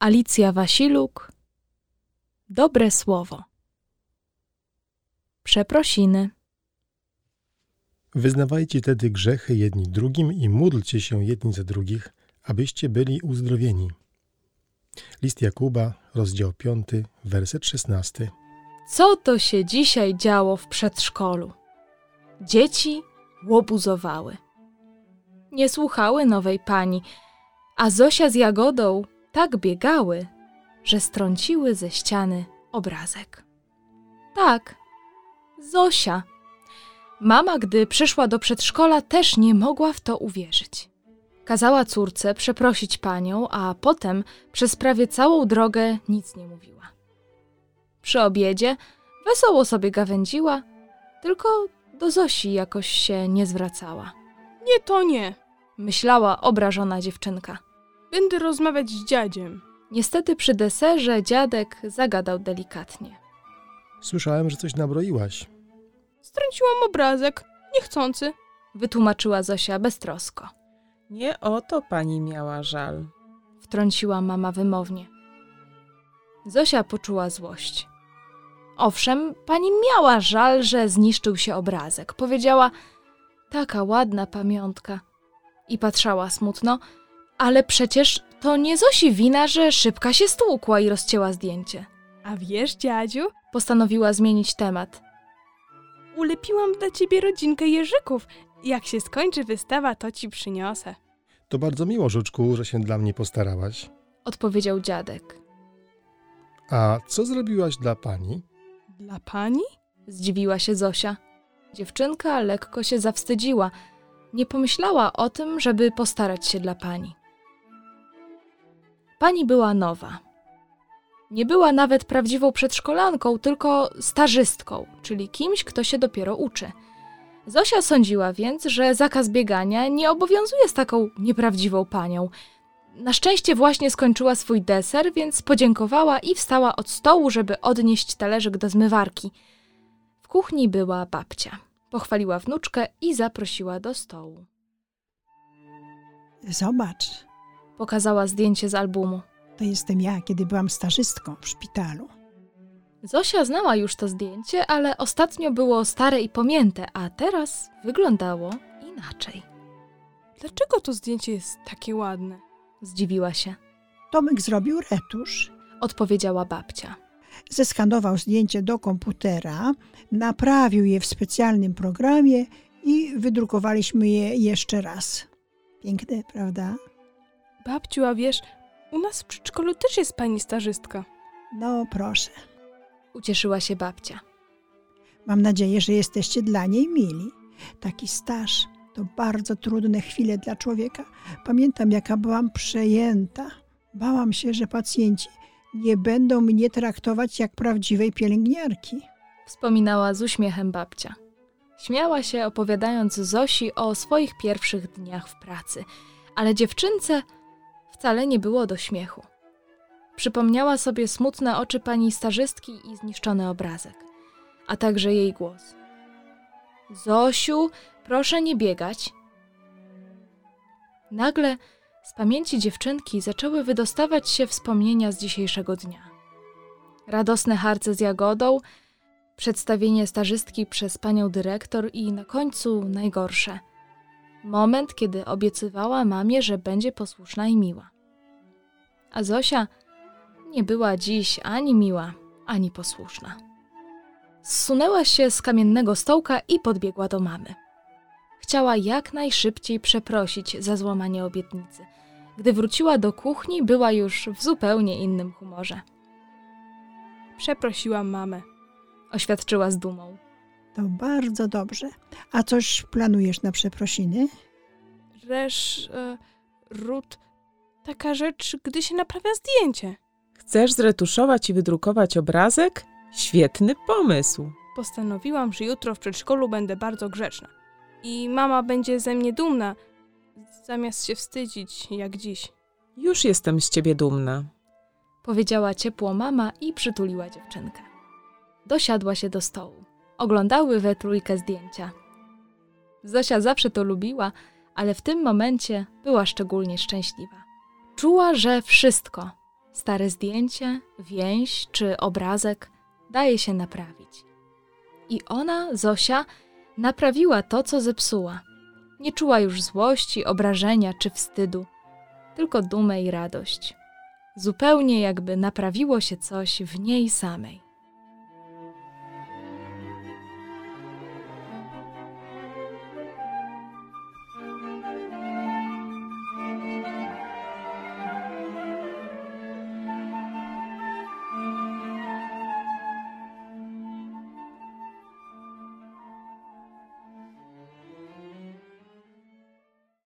Alicja Wasiluk Dobre słowo Przeprosiny Wyznawajcie tedy grzechy jedni drugim i módlcie się jedni za drugich, abyście byli uzdrowieni. List Jakuba, rozdział 5, werset 16. Co to się dzisiaj działo w przedszkolu? Dzieci łobuzowały. Nie słuchały nowej pani, a Zosia z Jagodą tak biegały, że strąciły ze ściany obrazek. Tak, Zosia. Mama, gdy przyszła do przedszkola, też nie mogła w to uwierzyć. Kazała córce przeprosić panią, a potem przez prawie całą drogę nic nie mówiła. Przy obiedzie wesoło sobie gawędziła, tylko do Zosi jakoś się nie zwracała. Nie, to nie. Myślała obrażona dziewczynka. Będę rozmawiać z dziadziem. Niestety przy deserze dziadek zagadał delikatnie. Słyszałem, że coś nabroiłaś. Strąciłam obrazek. Niechcący. Wytłumaczyła Zosia beztrosko. Nie o to pani miała żal. Wtrąciła mama wymownie. Zosia poczuła złość. Owszem, pani miała żal, że zniszczył się obrazek. Powiedziała, taka ładna pamiątka. I patrzała smutno, ale przecież to nie Zosi wina, że szybka się stłukła i rozcięła zdjęcie. A wiesz, dziadziu, Postanowiła zmienić temat. ulepiłam dla ciebie rodzinkę jeżyków. Jak się skończy wystawa, to ci przyniosę. To bardzo miło, Żuczku, że się dla mnie postarałaś. Odpowiedział dziadek. A co zrobiłaś dla pani? Dla pani? Zdziwiła się Zosia. Dziewczynka lekko się zawstydziła. Nie pomyślała o tym, żeby postarać się dla pani. Pani była nowa. Nie była nawet prawdziwą przedszkolanką, tylko stażystką, czyli kimś, kto się dopiero uczy. Zosia sądziła więc, że zakaz biegania nie obowiązuje z taką nieprawdziwą panią. Na szczęście właśnie skończyła swój deser, więc podziękowała i wstała od stołu, żeby odnieść talerzyk do zmywarki. W kuchni była babcia. Pochwaliła wnuczkę i zaprosiła do stołu. Zobacz, Pokazała zdjęcie z albumu. to jestem ja, kiedy byłam stażystką w szpitalu. Zosia znała już to zdjęcie, ale ostatnio było stare i pomięte, a teraz wyglądało inaczej. Dlaczego to zdjęcie jest takie ładne? Zdziwiła się. Tomek zrobił retusz, Odpowiedziała babcia. zeskanował zdjęcie do komputera, naprawił je w specjalnym programie i wydrukowaliśmy je jeszcze raz. Piękne, prawda? Babciu, a wiesz, u nas w przedszkolu też jest pani stażystka. No proszę. Ucieszyła się babcia. Mam nadzieję, że jesteście dla niej mili. Taki staż to bardzo trudne chwile dla człowieka. Pamiętam, jaka byłam przejęta. Bałam się, że pacjenci nie będą mnie traktować jak prawdziwej pielęgniarki. Wspominała z uśmiechem babcia. Śmiała się, opowiadając Zosi o swoich pierwszych dniach w pracy, ale dziewczynce wcale nie było do śmiechu. Przypomniała sobie smutne oczy pani stażystki i zniszczony obrazek, a także jej głos. Zosiu, proszę nie biegać. Nagle z pamięci dziewczynki zaczęły wydostawać się wspomnienia z dzisiejszego dnia. Radosne harce z jagodą, przedstawienie stażystki przez panią dyrektor i na końcu najgorsze. Moment, kiedy obiecywała mamie, że będzie posłuszna i miła. A Zosia nie była dziś ani miła, ani posłuszna. Zsunęła się z kamiennego stołka i podbiegła do mamy. Chciała jak najszybciej przeprosić za złamanie obietnicy. Gdy wróciła do kuchni, była już w zupełnie innym humorze. Przeprosiłam mamę. Oświadczyła z dumą. To bardzo dobrze. A coś planujesz na przeprosiny? Resz, e, Rut, taka rzecz, gdy się naprawia zdjęcie. Chcesz zretuszować i wydrukować obrazek? Świetny pomysł. Postanowiłam, że jutro w przedszkolu będę bardzo grzeczna. I mama będzie ze mnie dumna, zamiast się wstydzić, jak dziś. Już jestem z ciebie dumna. Powiedziała ciepło mama i przytuliła dziewczynkę. Dosiadła się do stołu. Oglądały we trójkę zdjęcia. Zosia zawsze to lubiła, ale w tym momencie była szczególnie szczęśliwa. Czuła, że wszystko, Stare zdjęcie, więź czy obrazek daje się naprawić. I ona, Zosia, naprawiła to, co zepsuła. Nie czuła już złości, obrażenia czy wstydu, tylko dumę i radość. Zupełnie jakby naprawiło się coś w niej samej.